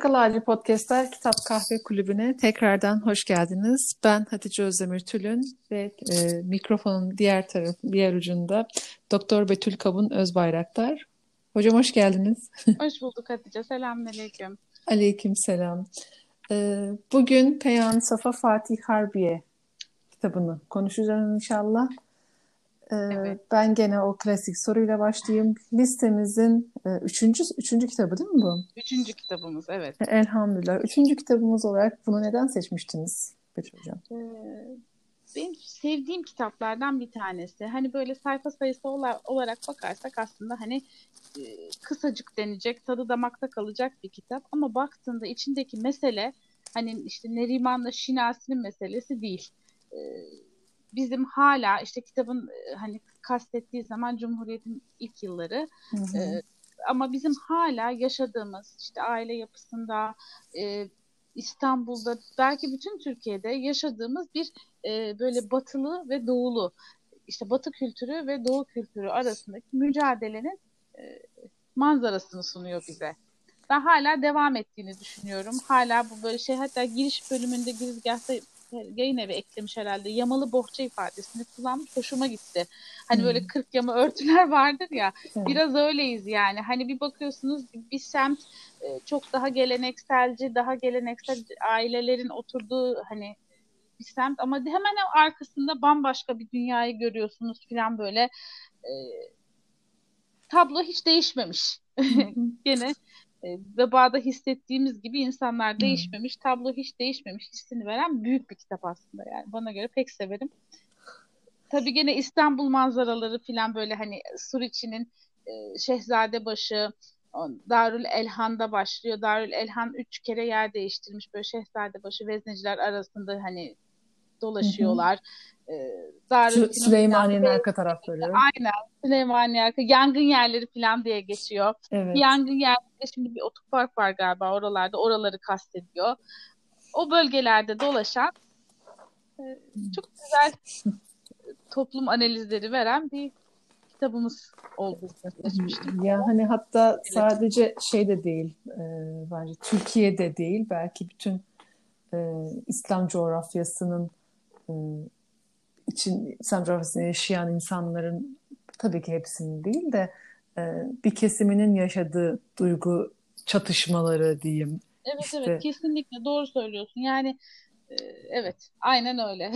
Portakal Ağacı Podcast'ler Kitap Kahve Kulübü'ne tekrardan hoş geldiniz. Ben Hatice Özdemir Tülün ve e, mikrofonun diğer taraf, diğer ucunda Doktor Betül Kabun Özbayraktar. Hocam hoş geldiniz. Hoş bulduk Hatice. Selamünaleyküm. Aleyküm selam. E, bugün Peyami Safa Fatih Harbiye kitabını konuşacağız inşallah. Ee, evet. Ben gene o klasik soruyla başlayayım. Listemizin e, üçüncü, üçüncü kitabı değil mi bu? Üçüncü kitabımız, evet. Elhamdülillah. Üçüncü kitabımız olarak bunu neden seçmiştiniz Betül Hocam? Ee, benim sevdiğim kitaplardan bir tanesi. Hani böyle sayfa sayısı olarak bakarsak aslında hani e, kısacık denecek, tadı damakta kalacak bir kitap. Ama baktığında içindeki mesele hani işte Neriman'la Şinasi'nin meselesi değil. Bizim hala işte kitabın e, hani kastettiği zaman Cumhuriyet'in ilk yılları hı hı. E, ama bizim hala yaşadığımız işte aile yapısında e, İstanbul'da belki bütün Türkiye'de yaşadığımız bir e, böyle batılı ve doğulu işte batı kültürü ve doğu kültürü arasındaki mücadelenin e, manzarasını sunuyor bize. Ben hala devam ettiğini düşünüyorum. Hala bu böyle şey hatta giriş bölümünde girizgahta yayın evi eklemiş herhalde. Yamalı bohça ifadesini kullanmış. Hoşuma gitti. Hani hmm. böyle 40 yama örtüler vardır ya. Biraz öyleyiz yani. Hani bir bakıyorsunuz bir semt e, çok daha gelenekselci, daha geleneksel ailelerin oturduğu hani bir semt ama hemen arkasında bambaşka bir dünyayı görüyorsunuz falan böyle. E, tablo hiç değişmemiş. Gene e, vebada hissettiğimiz gibi insanlar hmm. değişmemiş, tablo hiç değişmemiş hissini veren büyük bir kitap aslında yani. Bana göre pek severim. Tabii gene İstanbul manzaraları falan böyle hani Suriçi'nin e, Şehzadebaşı, Darül Elhan'da başlıyor. Darül Elhan üç kere yer değiştirmiş böyle Şehzadebaşı vezneciler arasında hani dolaşıyorlar. Hı hı. Darül Süleymaniye'nin arka tarafları. Aynen. Süleymaniye arka. Yangın yerleri falan diye geçiyor. Evet. Yangın yerlerinde şimdi bir otopark var galiba oralarda. Oraları kastediyor. O bölgelerde dolaşan e, çok güzel toplum analizleri veren bir kitabımız oldu seçmiştim. Ya hani hatta evet. sadece şey de değil e, bence Türkiye'de değil belki bütün e, İslam coğrafyasının e, için İslam coğrafyasında yaşayan insanların tabii ki hepsinin değil de e, bir kesiminin yaşadığı duygu çatışmaları diyeyim. Evet işte. evet kesinlikle doğru söylüyorsun. Yani e, evet aynen öyle.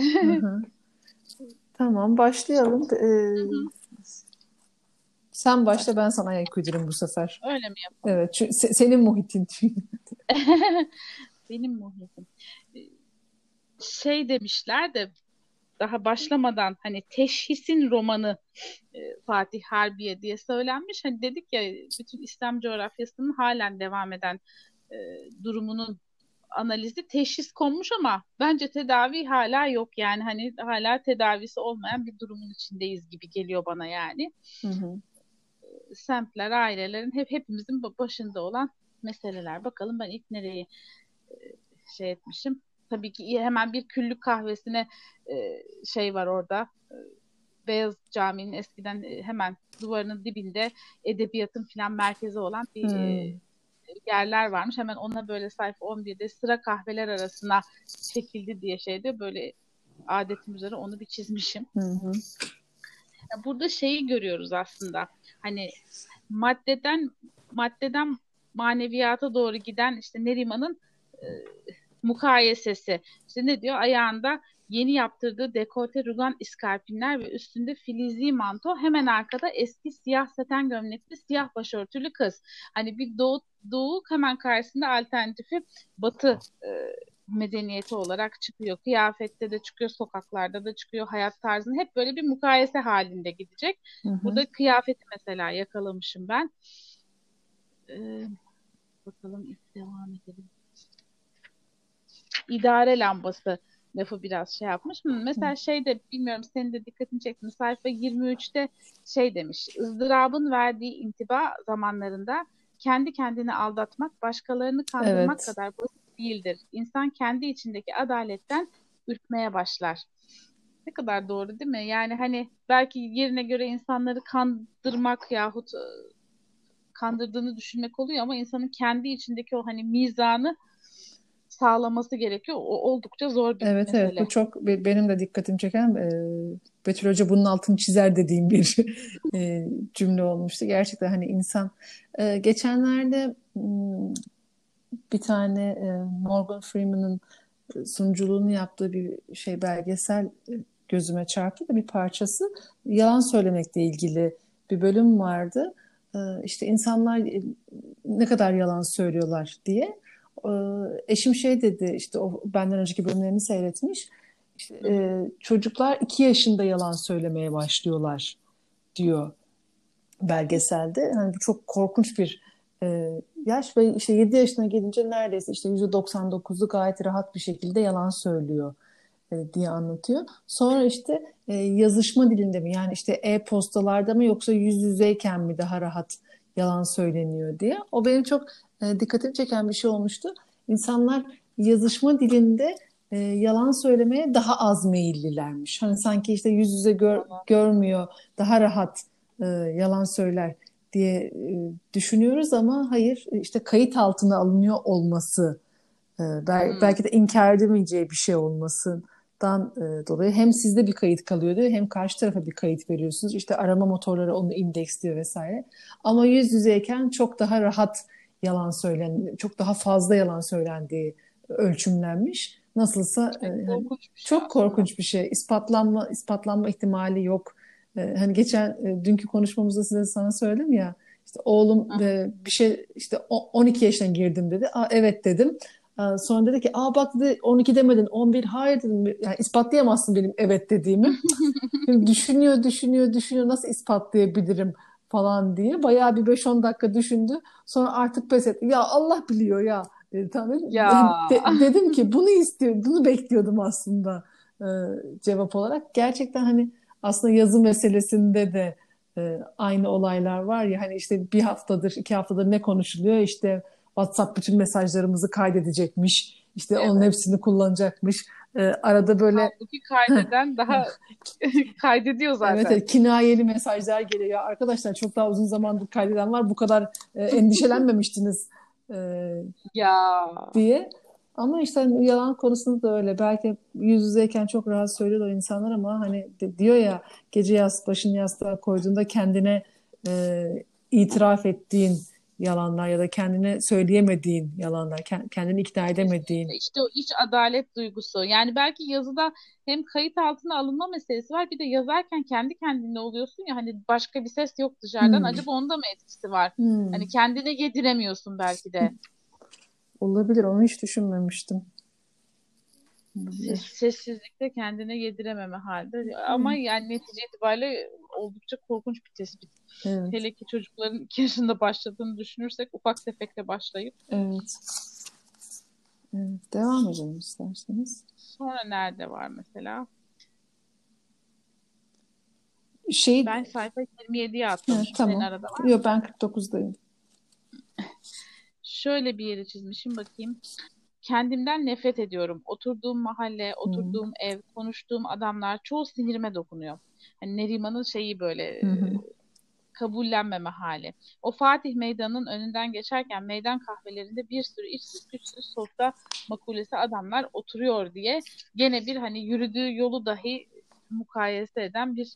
Tamam başlayalım. Ee, Sen başla ben sana ayak uydurayım bu sefer. Öyle mi yapalım? Evet çünkü senin muhitin çünkü. Benim muhitim. Şey demişler de daha başlamadan hani teşhisin romanı e, Fatih Harbiye diye söylenmiş. Hani dedik ya bütün İslam coğrafyasının halen devam eden e, durumunun analizi teşhis konmuş ama bence tedavi hala yok yani hani hala tedavisi olmayan bir durumun içindeyiz gibi geliyor bana yani. Hı hı. E, semtler, ailelerin hep hepimizin başında olan meseleler. Bakalım ben ilk nereyi e, şey etmişim tabii ki hemen bir küllük kahvesine e, şey var orada. E, Beyaz Cami'nin eskiden e, hemen duvarının dibinde edebiyatın filan merkezi olan bir hmm. e, yerler varmış. Hemen ona böyle sayfa 11'de sıra kahveler arasına çekildi diye şeyde böyle adetim üzere onu bir çizmişim. Hı hı. Burada şeyi görüyoruz aslında. Hani maddeden maddeden maneviyata doğru giden işte Neriman'ın e, mukayesesi. İşte ne diyor? Ayağında yeni yaptırdığı dekolte rugan iskarpinler ve üstünde filizi manto hemen arkada eski siyah saten gömlekli siyah başörtülü kız. Hani bir doğu, doğu hemen karşısında alternatifi batı e, medeniyeti olarak çıkıyor. Kıyafette de çıkıyor, sokaklarda da çıkıyor, hayat tarzını hep böyle bir mukayese halinde gidecek. Hı hı. Burada kıyafeti mesela yakalamışım ben. Ee, bakalım devam edelim idare lambası lafı biraz şey yapmış. Mesela şey de bilmiyorum senin de dikkatini çekti. Sayfa 23'te şey demiş. ızdırabın verdiği intiba zamanlarında kendi kendini aldatmak, başkalarını kandırmak evet. kadar basit değildir. İnsan kendi içindeki adaletten ürkmeye başlar. Ne kadar doğru değil mi? Yani hani belki yerine göre insanları kandırmak yahut kandırdığını düşünmek oluyor ama insanın kendi içindeki o hani mizanı sağlaması gerekiyor. O oldukça zor bir evet, mesele. Evet bu çok benim de dikkatimi çeken e, Betül Hoca bunun altını çizer dediğim bir e, cümle olmuştu. Gerçekten hani insan e, geçenlerde hmm, bir tane e, Morgan Freeman'ın sunuculuğunu yaptığı bir şey belgesel e, gözüme çarptı da bir parçası yalan söylemekle ilgili bir bölüm vardı. E, işte insanlar e, ne kadar yalan söylüyorlar diye. Eşim şey dedi işte o benden önceki bölümlerini seyretmiş. İşte, çocuklar iki yaşında yalan söylemeye başlıyorlar diyor belgeselde. Yani bu çok korkunç bir e, yaş ve işte 7 yaşına gelince neredeyse işte %99'u gayet rahat bir şekilde yalan söylüyor e, diye anlatıyor. Sonra işte e, yazışma dilinde mi yani işte e-postalarda mı yoksa yüz yüzeyken mi daha rahat yalan söyleniyor diye. O benim çok e, dikkatimi çeken bir şey olmuştu. İnsanlar yazışma dilinde e, yalan söylemeye daha az meyillilermiş. Hani sanki işte yüz yüze gör, görmüyor, daha rahat e, yalan söyler diye e, düşünüyoruz ama hayır işte kayıt altına alınıyor olması e, bel- hmm. belki de inkar edemeyeceği bir şey olmasından e, dolayı hem sizde bir kayıt kalıyor diyor hem karşı tarafa bir kayıt veriyorsunuz. İşte arama motorları onu indeksliyor vesaire. Ama yüz yüzeyken çok daha rahat yalan söylen, çok daha fazla yalan söylendiği ölçümlenmiş. Nasılsa çok, yani, korkunç, bir şey çok korkunç bir şey. İspatlanma ispatlanma ihtimali yok e, hani geçen e, dünkü konuşmamızda size sana söyledim ya işte oğlum e, bir şey işte 12 yaşına girdim dedi. Aa, evet dedim. Aa, sonra dedi ki aa bak dedi 12 demedin 11 hayır dedim. Yani ispatlayamazsın benim evet dediğimi. düşünüyor düşünüyor düşünüyor nasıl ispatlayabilirim falan diye. Bayağı bir 5-10 dakika düşündü. Sonra artık pes etti. Ya Allah biliyor ya. Dedi, tamam. Ya. De, dedim ki bunu istiyor, bunu bekliyordum aslında e, cevap olarak. Gerçekten hani aslında yazı meselesinde de e, aynı olaylar var ya hani işte bir haftadır iki haftadır ne konuşuluyor işte WhatsApp bütün mesajlarımızı kaydedecekmiş işte evet. onun hepsini kullanacakmış e, arada böyle Halbuki kaydeden daha kaydediyor zaten. Evet, evet kinayeli mesajlar geliyor arkadaşlar çok daha uzun zamandır kaydeden var bu kadar e, endişelenmemiştiniz e, ya diye ama işte hani yalan konusunda da öyle. Belki yüz yüzeyken çok rahat söylüyor o insanlar ama hani diyor ya gece yas başını yastığa koyduğunda kendine e, itiraf ettiğin yalanlar ya da kendine söyleyemediğin yalanlar, kendini ikna edemediğin. İşte o iç adalet duygusu. Yani belki yazıda hem kayıt altına alınma meselesi var bir de yazarken kendi kendine oluyorsun ya hani başka bir ses yok dışarıdan. Hmm. Acaba onda mı etkisi var? Hmm. Hani kendine yediremiyorsun belki de. Olabilir. Onu hiç düşünmemiştim. Sessizlikte kendine yedirememe halde. Ama yani netice itibariyle oldukça korkunç bir tespit. Evet. Hele ki çocukların iki yaşında başladığını düşünürsek ufak tefekle başlayıp. Evet. Evet. Devam edelim isterseniz. Sonra nerede var mesela? Şey... Ben sayfa 27'ye atmışım. Evet, tamam. Senin arada var Yok ben 49'dayım şöyle bir yere çizmişim bakayım. Kendimden nefret ediyorum. Oturduğum mahalle, oturduğum hmm. ev, konuştuğum adamlar çoğu sinirime dokunuyor. Hani Neriman'ın şeyi böyle hmm. kabullenmeme hali. O Fatih Meydanı'nın önünden geçerken meydan kahvelerinde bir sürü içsiz güçsüz sofra makulesi adamlar oturuyor diye gene bir hani yürüdüğü yolu dahi mukayese eden bir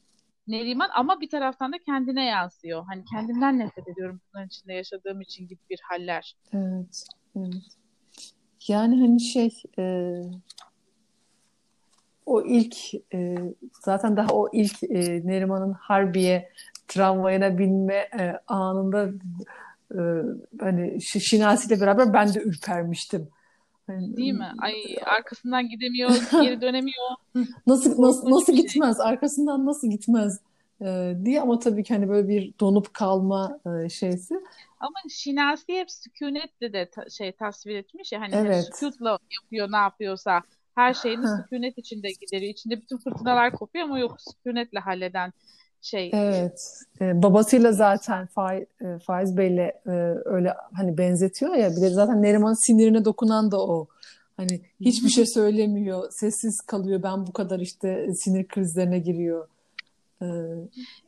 Neriman ama bir taraftan da kendine yansıyor. Hani kendimden nefret ediyorum bunların içinde yaşadığım için gibi bir haller. Evet. evet. Yani hani şey e, o ilk e, zaten daha o ilk e, Neriman'ın Harbiye tramvayına binme e, anında e, hani Şinasi ile beraber ben de ürpermiştim. Hani, Değil mi? Ay arkasından gidemiyor, geri dönemiyor. nasıl nasıl nasıl şey. gitmez? Arkasından nasıl gitmez? E, diye ama tabii ki hani böyle bir donup kalma e, şeysi. Ama Şinasi hep sükunetle de ta, şey tasvir etmiş ya hani evet. sükutla yapıyor ne yapıyorsa her şeyini sükunet içinde gideriyor. İçinde bütün fırtınalar kopuyor ama yok sükunetle halleden şey. Evet. Ee, babasıyla zaten Faiz, e, Faiz Bey'le e, öyle hani benzetiyor ya bir de zaten Neriman sinirine dokunan da o. Hani hiçbir şey söylemiyor, sessiz kalıyor. Ben bu kadar işte sinir krizlerine giriyor.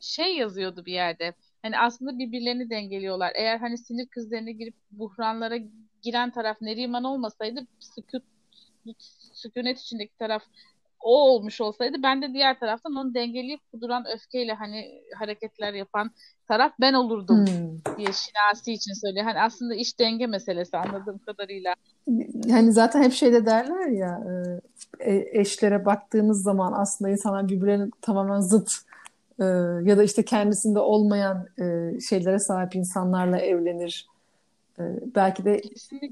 Şey yazıyordu bir yerde. Hani aslında birbirlerini dengeliyorlar. Eğer hani sinir krizlerine girip buhranlara giren taraf Neriman olmasaydı sükut, sükunet içindeki taraf o olmuş olsaydı ben de diğer taraftan onu dengeleyip kuduran öfkeyle hani hareketler yapan taraf ben olurdum hmm. diye Şinasi için söylüyor. Hani aslında iş denge meselesi anladığım kadarıyla. Yani zaten hep şeyde derler ya e, eşlere baktığımız zaman aslında insanlar birbirlerine tamamen zıt e, ya da işte kendisinde olmayan e, şeylere sahip insanlarla evlenir. Belki de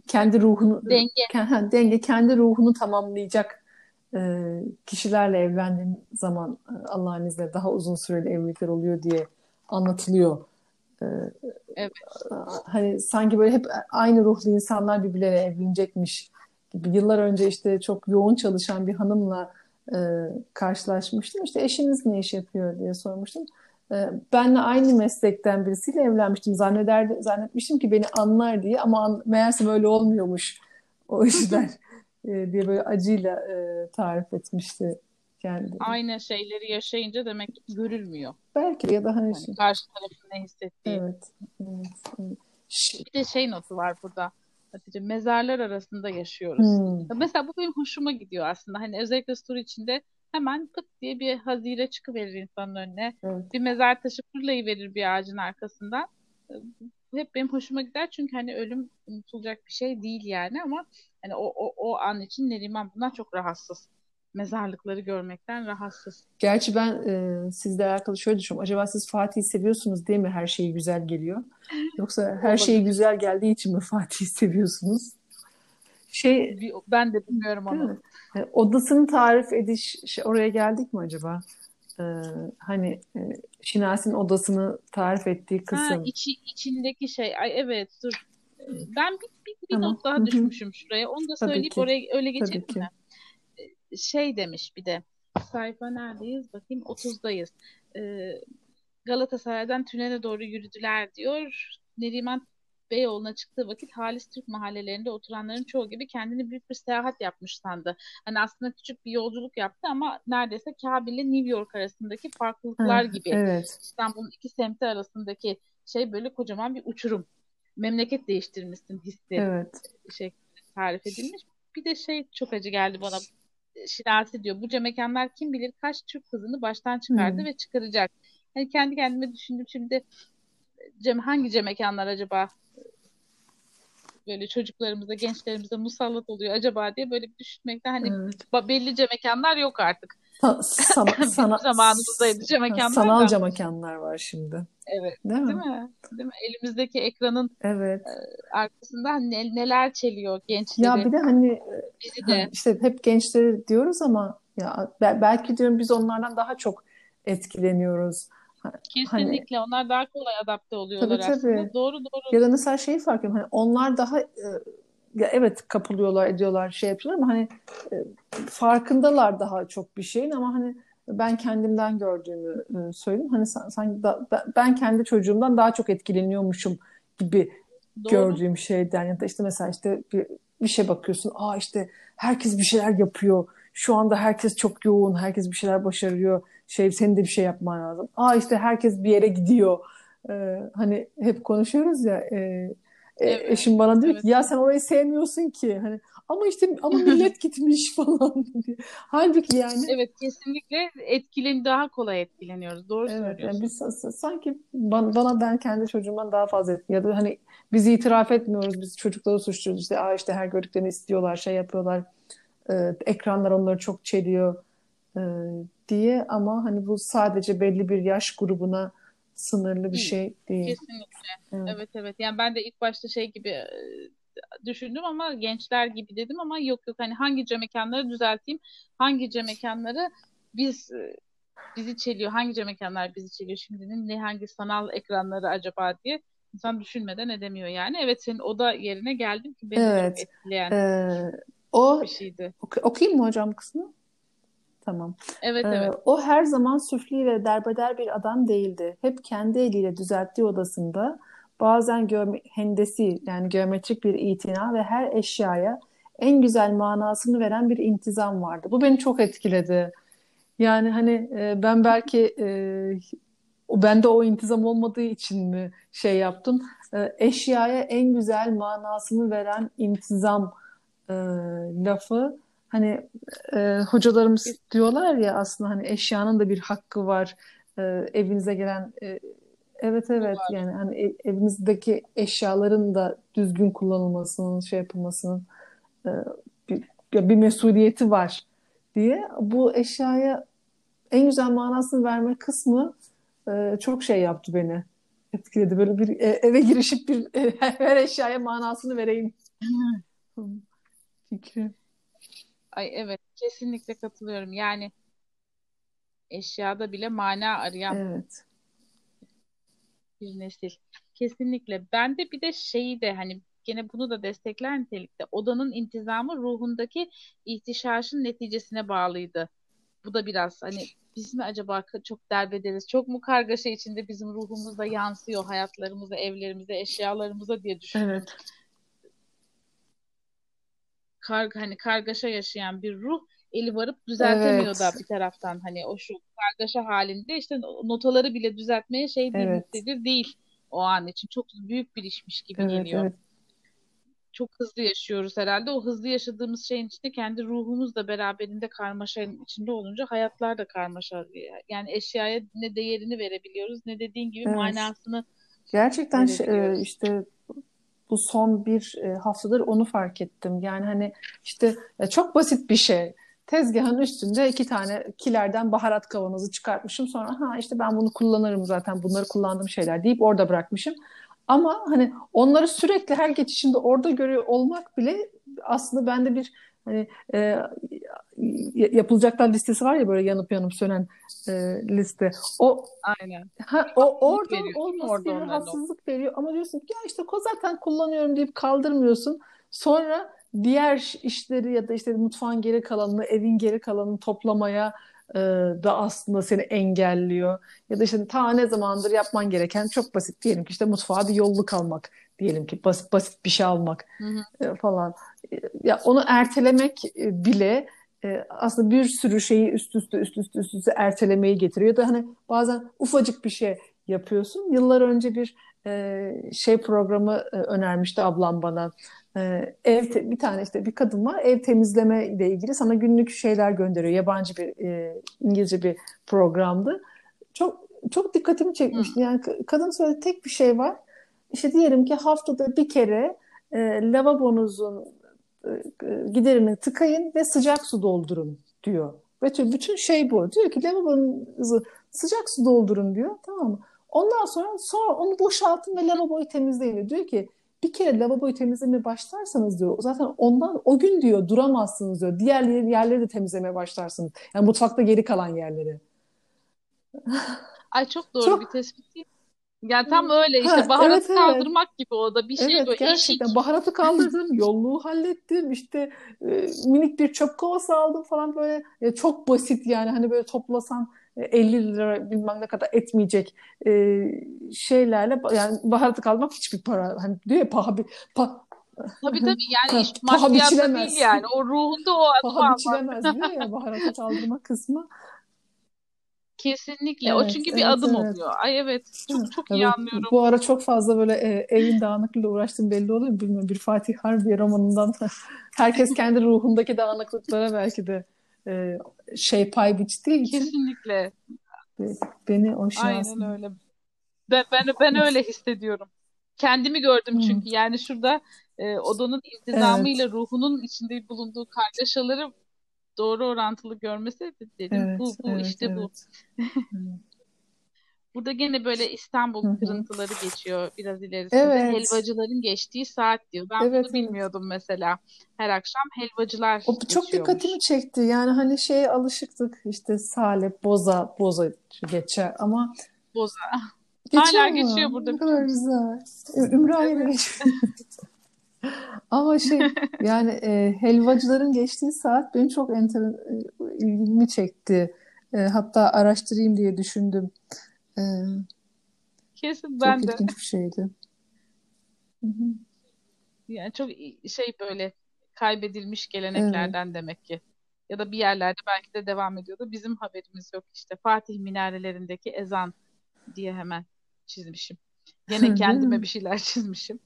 kendi ruhunu denge. denge kendi ruhunu tamamlayacak kişilerle evlendiğin zaman Allah'ın izniyle daha uzun süreli evlilikler oluyor diye anlatılıyor. Evet. Hani sanki böyle hep aynı ruhlu insanlar birbirleriyle evlenecekmiş gibi. Yıllar önce işte çok yoğun çalışan bir hanımla e, karşılaşmıştım. İşte eşiniz ne iş yapıyor diye sormuştum. E, benle aynı meslekten birisiyle evlenmiştim. Zannederdi, zannetmiştim ki beni anlar diye ama an, meğerse böyle olmuyormuş o işler e, diye böyle acıyla e, tarif etmişti kendi. Aynı şeyleri yaşayınca demek görülmüyor. Belki ya da hani yani karşı tarafın ne hissettiği. Evet. evet, evet. Bir de şey notu var burada. Hatice mezarlar arasında yaşıyoruz. Hmm. Mesela bu benim hoşuma gidiyor aslında. Hani özellikle story içinde hemen pıt diye bir hazire çıkıverir insanın önüne. Evet. Bir mezar taşı fırlayıverir bir ağacın arkasından. Hep benim hoşuma gider çünkü hani ölüm unutulacak bir şey değil yani ama hani o, o, o an için Neriman bundan çok rahatsız mezarlıkları görmekten rahatsız. Gerçi ben e, sizle alakalı şöyle düşünüyorum. Acaba siz Fatih'i seviyorsunuz diye mi her şeyi güzel geliyor? Yoksa her şeyi güzel geldiği için mi Fatih'i seviyorsunuz? Şey, ben de bilmiyorum onu. E, odasını tarif ediş şey, oraya geldik mi acaba? Ee, hani e, Şinasi'nin odasını tarif ettiği kısım. Ha, içi, içindeki şey. Ay evet dur. Ben bir, bir, bir tamam. not daha düşmüşüm şuraya. Onu da söyleyip oraya öyle geçelim mi? Şey demiş bir de sayfa neredeyiz bakayım 30'dayız. Ee, Galatasaray'dan tünele doğru yürüdüler diyor. Neriman Beyoğlu'na çıktığı vakit Halis Türk mahallelerinde oturanların çoğu gibi kendini büyük bir seyahat yapmış sandı. Hani aslında küçük bir yolculuk yaptı ama neredeyse Kabil ile New York arasındaki farklılıklar gibi. Evet. İstanbul'un iki semti arasındaki şey böyle kocaman bir uçurum. Memleket değiştirmişsin hissi. Evet. Şey tarif edilmiş. Bir de şey çok acı geldi bana Şinasi diyor. Bu mekanlar kim bilir kaç Türk kızını baştan çıkardı hmm. ve çıkaracak. Hani kendi kendime düşündüm şimdi cem hangi mekanlar acaba böyle çocuklarımıza, gençlerimize musallat oluyor acaba diye böyle bir düşünmekten hani evet. belli mekanlar yok artık. Sa sana, sana, zamanımızdaydı mekanlar Sanalca mekanlar var şimdi. Evet. Değil mi? Değil mi? Değil mi? Elimizdeki ekranın evet. e, arkasında ne, neler çeliyor gençleri. Ya bir de hani bizi de. işte hep gençleri diyoruz ama ya belki diyorum biz onlardan daha çok etkileniyoruz. Kesinlikle hani, onlar daha kolay adapte oluyorlar tabii, aslında. Tabii. Doğru doğru. Ya da mesela şeyi fark ediyorum. Hani onlar daha e, ya evet kapılıyorlar ediyorlar şey yapıyorlar ama hani e, farkındalar daha çok bir şeyin ama hani ben kendimden gördüğümü e, söyleyeyim. Hani sanki da, ben kendi çocuğumdan daha çok etkileniyormuşum gibi Doğru. gördüğüm şeyden ya da işte mesela işte bir, bir şey bakıyorsun. Aa işte herkes bir şeyler yapıyor. Şu anda herkes çok yoğun. Herkes bir şeyler başarıyor. Şey senin de bir şey yapman lazım. Aa işte herkes bir yere gidiyor. Ee, hani hep konuşuyoruz ya e, e, evet. eşim bana diyor evet. ki ya sen orayı sevmiyorsun ki. Hani ama işte ama millet gitmiş falan diye. Halbuki yani. Evet kesinlikle etkilen daha kolay etkileniyoruz. Doğru evet, söylüyorsun. Yani biz sanki bana, bana ben kendi çocuğumdan daha fazla ya da hani biz itiraf etmiyoruz. Biz çocukları suçluyoruz. İşte, Aa işte her gördüklerini istiyorlar, şey yapıyorlar. Ee, ekranlar onları çok çeliyor e, diye ama hani bu sadece belli bir yaş grubuna sınırlı bir şey değil. Kesinlikle. Evet. evet evet. Yani ben de ilk başta şey gibi e, düşündüm ama gençler gibi dedim ama yok yok hani hangi mekanları düzelteyim? Hangi mekanları biz e, bizi çeliyor? Hangi mekanlar bizi çeliyor? Şimdinin ne hangi sanal ekranları acaba diye insan düşünmeden edemiyor yani. Evet senin oda yerine geldim ki beni evet. etkileyen ee, o, bir şeydi. Ok- okuyayım mı hocam kısmı? Tamam. Evet, ee, evet. O her zaman süfli ve derbeder bir adam değildi. Hep kendi eliyle düzelttiği odasında bazen geome- hendesi yani geometrik bir itina ve her eşyaya en güzel manasını veren bir intizam vardı. Bu beni çok etkiledi. Yani hani e, ben belki e, bende o intizam olmadığı için mi şey yaptım? E, eşyaya en güzel manasını veren intizam e, lafı hani e, hocalarımız diyorlar ya aslında hani eşyanın da bir hakkı var. E, evinize gelen e, evet evet var. yani hani ev, evinizdeki eşyaların da düzgün kullanılmasının şey yapılmasının e, bir, bir mesuliyeti var diye bu eşyaya en güzel manasını verme kısmı e, çok şey yaptı beni. Etkiledi. Böyle bir e, eve girişip bir e, her eşyaya manasını vereyim. Fikri. Ay evet kesinlikle katılıyorum. Yani eşyada bile mana arayan evet. bir nesil. Kesinlikle. Ben de bir de şeyi de hani gene bunu da destekler nitelikte. Odanın intizamı ruhundaki ihtişaşın neticesine bağlıydı. Bu da biraz hani biz mi acaba çok derbederiz, çok mu kargaşa içinde bizim ruhumuzda yansıyor hayatlarımıza, evlerimize, eşyalarımıza diye düşünüyorum. Evet. Kar, hani kargaşa yaşayan bir ruh eli varıp düzeltemiyor evet. da bir taraftan hani o şu kargaşa halinde işte notaları bile düzeltmeye şey değil, evet. değil o an için çok büyük bir işmiş gibi evet, geliyor. Evet çok hızlı yaşıyoruz herhalde. O hızlı yaşadığımız şeyin içinde kendi ruhumuz da beraberinde karmaşanın içinde olunca hayatlar da karmaşa. Yani eşyaya ne değerini verebiliyoruz ne dediğin gibi evet. manasını Gerçekten şey, işte bu son bir e, haftadır onu fark ettim. Yani hani işte çok basit bir şey. Tezgahın üstünde iki tane kilerden baharat kavanozu çıkartmışım. Sonra ha işte ben bunu kullanırım zaten bunları kullandığım şeyler deyip orada bırakmışım. Ama hani onları sürekli her geçişinde orada görüyor olmak bile aslında bende bir hani e, yapılacaklar listesi var ya böyle yanıp yanıp sönen e, liste. O aynen. Ha, o orada olması orada bir rahatsızlık veriyor ama diyorsun ki ya işte zaten kullanıyorum deyip kaldırmıyorsun. Sonra diğer işleri ya da işte mutfağın geri kalanını, evin geri kalanını toplamaya e, da aslında seni engelliyor. Ya da işte ta ne zamandır yapman gereken çok basit diyelim ki işte mutfağa bir yolluk almak diyelim ki basit basit bir şey almak hı hı. E, falan. E, ya onu ertelemek bile aslında bir sürü şeyi üst üste üst üste üst üste ertelemeyi getiriyor. Da hani bazen ufacık bir şey yapıyorsun. Yıllar önce bir şey programı önermişti ablam bana. E, ev te- bir tane işte bir kadın var. Ev temizleme ile ilgili sana günlük şeyler gönderiyor. Yabancı bir e, İngilizce bir programdı. Çok çok dikkatimi çekmişti. Yani kadın söyledi tek bir şey var. İşte diyelim ki haftada bir kere e, lavabonuzun e, giderini tıkayın ve sıcak su doldurun diyor ve bütün şey bu diyor ki lavabonuzu sıcak su doldurun diyor tamam mı ondan sonra sonra onu boşaltın ve lavaboyu temizleyin diyor ki bir kere lavaboyu temizlemeye başlarsanız diyor zaten ondan o gün diyor duramazsınız diyor. Diğer yerleri de temizlemeye başlarsınız. Yani mutfakta geri kalan yerleri. Ay çok doğru çok... bir tespit değil. Yani tam öyle işte ha, baharatı evet, kaldırmak evet. gibi o da bir şey evet, böyle gerçekten eşik. baharatı kaldırdım, yolluğu hallettim, işte e, minik bir çöp kovası aldım falan böyle e, çok basit yani hani böyle toplasan 50 lira bilmem ne kadar etmeyecek e, şeylerle yani baharatı kalmak hiçbir para. Hani diyor ya paha bir pa, Tabii tabii yani iş maddiyatta değil yani. O ruhunda o paha biçilemez diyor ya baharatı kaldırma kısmı. Kesinlikle. Evet, o çünkü bir evet, adım evet. oluyor. Ay evet. Çok çok iyi anlıyorum. Bu ara çok fazla böyle e, evin dağınıklığıyla uğraştım belli oluyor mu bilmiyorum. Bir Fatih Harbiye romanından herkes kendi ruhundaki dağınıklıklara belki de e, şey pay biçtiği için. Kesinlikle. Beni o şans. Aynen öyle. Ben, ben, ben öyle hissediyorum. Kendimi gördüm çünkü. Yani şurada e, odanın intizamıyla evet. ruhunun içinde bulunduğu kargaşaları doğru orantılı görmesi dedim. Evet, bu bu evet, işte evet. bu. Burada gene böyle İstanbul Hı-hı. kırıntıları geçiyor biraz ilerisinde. Evet. Helvacıların geçtiği saat diyor. Ben evet, bunu bilmiyordum evet. mesela. Her akşam helvacılar O çok dikkatimi çekti. Yani hani şeye alışıktık işte Salep, Boza, Boza geçer ama Boza. Geçiyor Hala mu? geçiyor burada. Ne kadar güzel. Ümraniye'de evet. geçiyor. Ama şey yani e, helvacıların geçtiği saat benim çok enter e, ilgimi çekti. E, hatta araştırayım diye düşündüm. Ee, Kesin ben çok de. ilginç bir şeydi. Hı-hı. Yani çok şey böyle kaybedilmiş geleneklerden evet. demek ki. Ya da bir yerlerde belki de devam ediyordu. Bizim haberimiz yok işte. Fatih minarelerindeki ezan diye hemen çizmişim. Gene kendime bir şeyler çizmişim.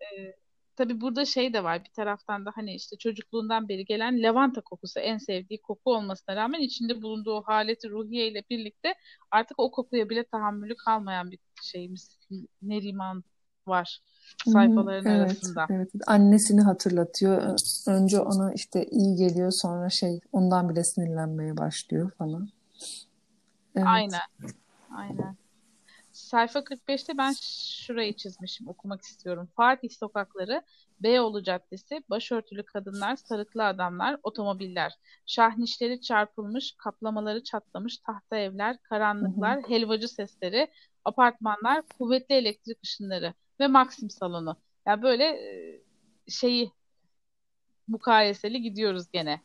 Ee, tabii burada şey de var bir taraftan da hani işte çocukluğundan beri gelen lavanta kokusu en sevdiği koku olmasına rağmen içinde bulunduğu haleti ruhiye ile birlikte artık o kokuya bile tahammülü kalmayan bir şeyimiz Neriman var sayfaların evet, arasında. Evet, annesini hatırlatıyor. Önce ona işte iyi geliyor sonra şey ondan bile sinirlenmeye başlıyor falan. Evet. Aynen. Aynen. Sayfa 45'te ben şurayı çizmişim okumak istiyorum. Fatih sokakları, Beyoğlu Caddesi, başörtülü kadınlar, sarıklı adamlar, otomobiller, şahnişleri çarpılmış, kaplamaları çatlamış, tahta evler, karanlıklar, helvacı sesleri, apartmanlar, kuvvetli elektrik ışınları ve Maxim salonu. Ya yani böyle e, şeyi mukayeseli gidiyoruz gene.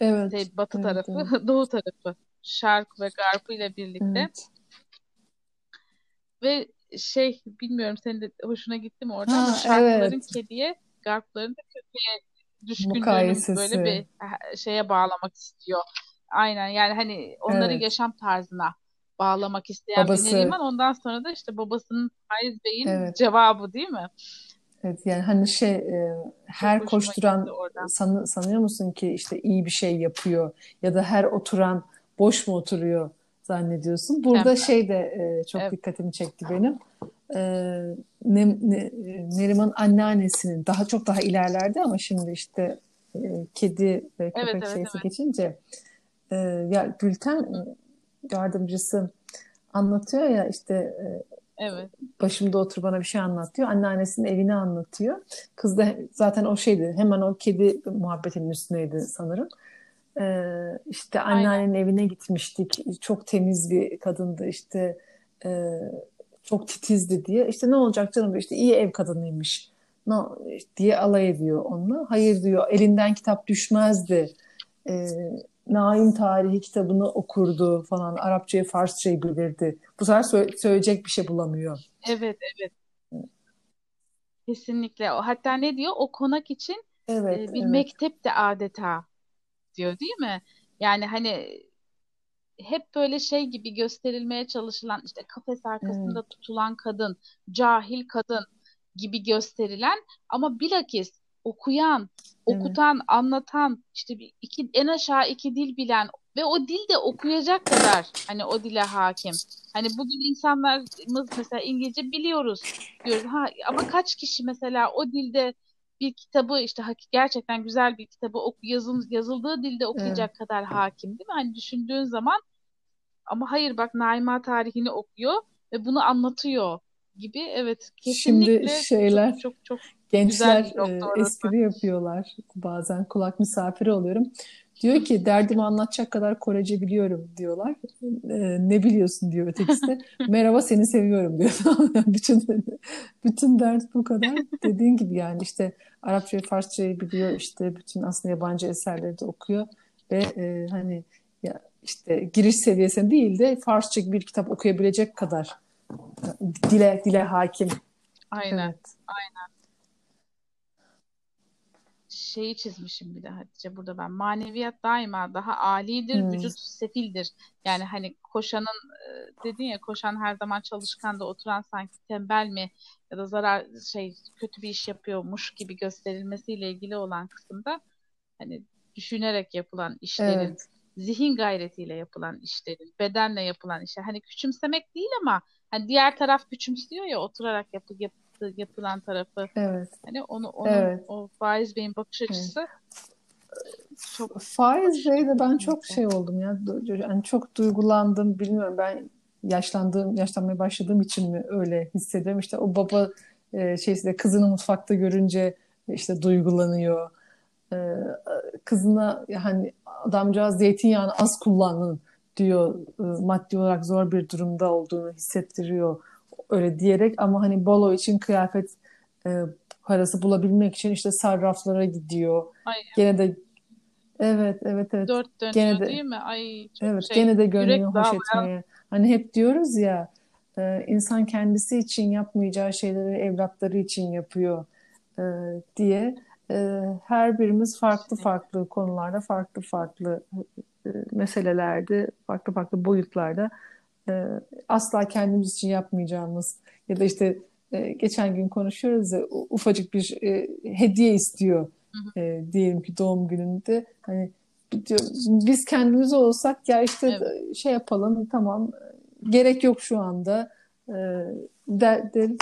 Evet. Şey, batı evet, tarafı, evet. doğu tarafı. Şark ve Garpı ile birlikte. Evet. Ve şey bilmiyorum senin de hoşuna gitti mi orada ha, ama şarkların evet. kediye, garpların da köpeğe düşkünlüğünü böyle bir şeye bağlamak istiyor. Aynen yani hani onların evet. yaşam tarzına bağlamak isteyen Babası... bir Neriman. Ondan sonra da işte babasının Faiz Bey'in evet. cevabı değil mi? Evet yani hani şey e, her koşturan san, sanıyor musun ki işte iyi bir şey yapıyor ya da her oturan boş mu oturuyor zannediyorsun. Burada evet. şey de e, çok evet. dikkatimi çekti benim. E, ne, ne, Neriman anneannesinin daha çok daha ilerlerde ama şimdi işte e, kedi ve köpek evet, şeysi evet. geçince e, ya Gülten yardımcısı anlatıyor ya işte e, Evet. Başımda otur bana bir şey anlatıyor. Anneannesinin evini anlatıyor. Kız da zaten o şeydi. Hemen o kedi muhabbetinin üstüneydi sanırım. Ee, işte anneannenin Aynen. evine gitmiştik. Çok temiz bir kadındı işte. E, çok titizdi diye. İşte ne olacak canım işte iyi ev kadınıymış. No, diye alay ediyor onunla. Hayır diyor elinden kitap düşmezdi. Ee, Naim tarihi kitabını okurdu falan. Arapçayı, Farsçayı bilirdi. Bu sefer sö- söyleyecek bir şey bulamıyor. Evet, evet. Kesinlikle. Hatta ne diyor? O konak için evet, e, bir evet. mektep de adeta diyor değil mi? Yani hani hep böyle şey gibi gösterilmeye çalışılan işte kafes arkasında evet. tutulan kadın, cahil kadın gibi gösterilen ama bilakis okuyan, okutan, evet. anlatan, işte bir iki en aşağı iki dil bilen ve o dil de okuyacak kadar hani o dile hakim. Hani bugün insanlarımız mesela İngilizce biliyoruz diyoruz. Ha ama kaç kişi mesela o dilde bir kitabı işte gerçekten güzel bir kitabı oku, yazın, yazıldığı dilde okuyacak evet. kadar hakim değil mi? Hani düşündüğün zaman ama hayır bak Naima tarihini okuyor ve bunu anlatıyor gibi. Evet kesinlikle Şimdi şeyler çok çok, çok gençler e, espri yapıyorlar. Bazen kulak misafiri oluyorum. Diyor ki derdimi anlatacak kadar Korece biliyorum diyorlar. E, ne biliyorsun diyor ötekisi de. Merhaba seni seviyorum diyor. bütün bütün dert bu kadar. Dediğin gibi yani işte Arapça ve Farsçayı biliyor. işte bütün aslında yabancı eserleri de okuyor ve e, hani ya işte giriş seviyesinde değil de Farsça bir kitap okuyabilecek kadar dile dile hakim. Aynen. Evet. Aynen. Şeyi çizmişim bir de Hatice burada ben. Maneviyat daima daha alidir, hmm. vücut sefildir. Yani hani koşanın e, dedin ya koşan her zaman çalışkan da oturan sanki tembel mi ya da zarar şey kötü bir iş yapıyormuş gibi gösterilmesiyle ilgili olan kısımda hani düşünerek yapılan işlerin evet. zihin gayretiyle yapılan işlerin, bedenle yapılan işler. Hani küçümsemek değil ama hani diğer taraf küçümsüyor ya oturarak yapı, yap, yapılan tarafı. Evet. Hani onu onun evet. o Faiz Bey'in bakış açısı evet. çok Faiz Bey'de ben çok şey oldum ya. Yani çok duygulandım. Bilmiyorum ben yaşlandığım, yaşlanmaya başladığım için mi öyle hissediyorum. İşte o baba e, şeysi de kızını mutfakta görünce işte duygulanıyor. E, kızına yani adamcağız zeytinyağını az kullanın diyor. E, maddi olarak zor bir durumda olduğunu hissettiriyor öyle diyerek ama hani balo için kıyafet e, parası bulabilmek için işte sarraflara gidiyor. Ay, gene de evet evet evet. Dört dönüyor gene de, değil mi? Ay çok evet, şey. Gene de gönlünü hoş etmeye. Hani hep diyoruz ya e, insan kendisi için yapmayacağı şeyleri evlatları için yapıyor e, diye e, her birimiz farklı farklı konularda farklı farklı e, meselelerde farklı farklı boyutlarda asla kendimiz için yapmayacağımız ya da işte e, geçen gün konuşuyoruz ya ufacık bir e, hediye istiyor e, diyelim ki doğum gününde hani diyor, biz kendimiz olsak ya işte evet. şey yapalım tamam gerek yok şu anda e, der, deriz.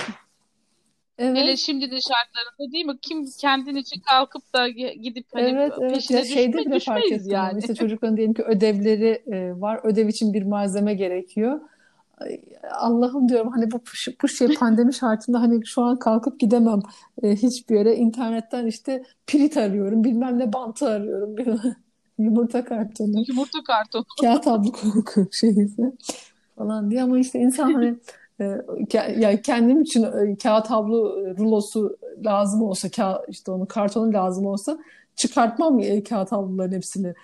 Evet. Hele şimdi de şartlarında değil mi? Kim kendin için kalkıp da gidip hani evet, evet. peşine ya şeyde bile fark ettim yani. İşte çocukların diyelim ki ödevleri e, var. Ödev için bir malzeme gerekiyor. Allah'ım diyorum hani bu bu şey pandemi şartında hani şu an kalkıp gidemem e, hiçbir yere internetten işte pirit arıyorum bilmem ne bantı arıyorum bilmem yumurta kartonu yumurta kartonu kağıt tablo şeyse falan diye ama işte insan hani yani kendim için e, kağıt havlu rulosu lazım olsa kağıt, işte onun kartonu lazım olsa çıkartmam ya kağıt havluların hepsini.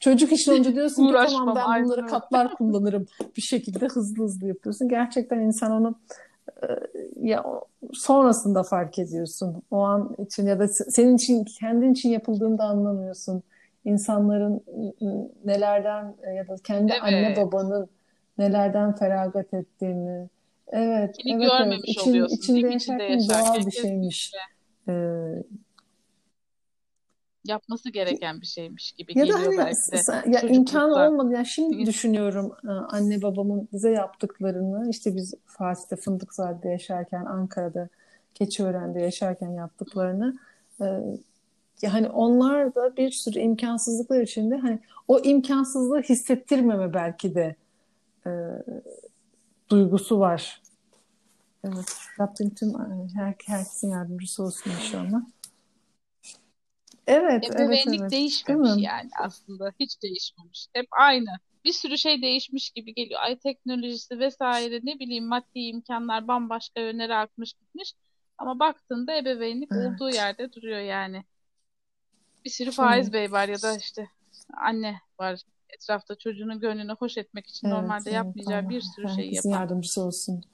çocuk için önce diyorsun ki tamam ben bunları katlar kullanırım. Bir şekilde hızlı hızlı yapıyorsun. Gerçekten insan onu e, ya sonrasında fark ediyorsun. O an için ya da senin için kendin için yapıldığını da anlamıyorsun. İnsanların nelerden ya da kendi evet. anne babanın nelerden feragat ettiğini. Evet, Seni evet, görmemiş evet. İçin, oluyorsun. İçinde yaşarken doğal bir şeymiş. Ee, yapması gereken bir şeymiş gibi ya geliyor da hani, belki de. Ya imkanı olmadı. Yani şimdi düşünüyorum e, anne babamın bize yaptıklarını. İşte biz Fatih'te Fındıkzade'de yaşarken, Ankara'da Keçiören'de yaşarken yaptıklarını. Yani e, onlar da bir sürü imkansızlıklar içinde hani o imkansızlığı hissettirmeme belki de e, duygusu var. Evet. Rabbim tüm e, her, herkesin yardımcısı olsun inşallah. Evet, Ebeveynlik evet, evet. değişmemiş yani aslında. Hiç değişmemiş. Hep aynı. Bir sürü şey değişmiş gibi geliyor. Ay teknolojisi vesaire ne bileyim maddi imkanlar bambaşka yönlere akmış gitmiş. Ama baktığında ebeveynlik evet. olduğu yerde duruyor yani. Bir sürü faiz bey var ya da işte anne var etrafta çocuğunun gönlünü hoş etmek için evet, normalde evet, yapmayacağı Allah. bir sürü şey yapar. yardımcısı olsun.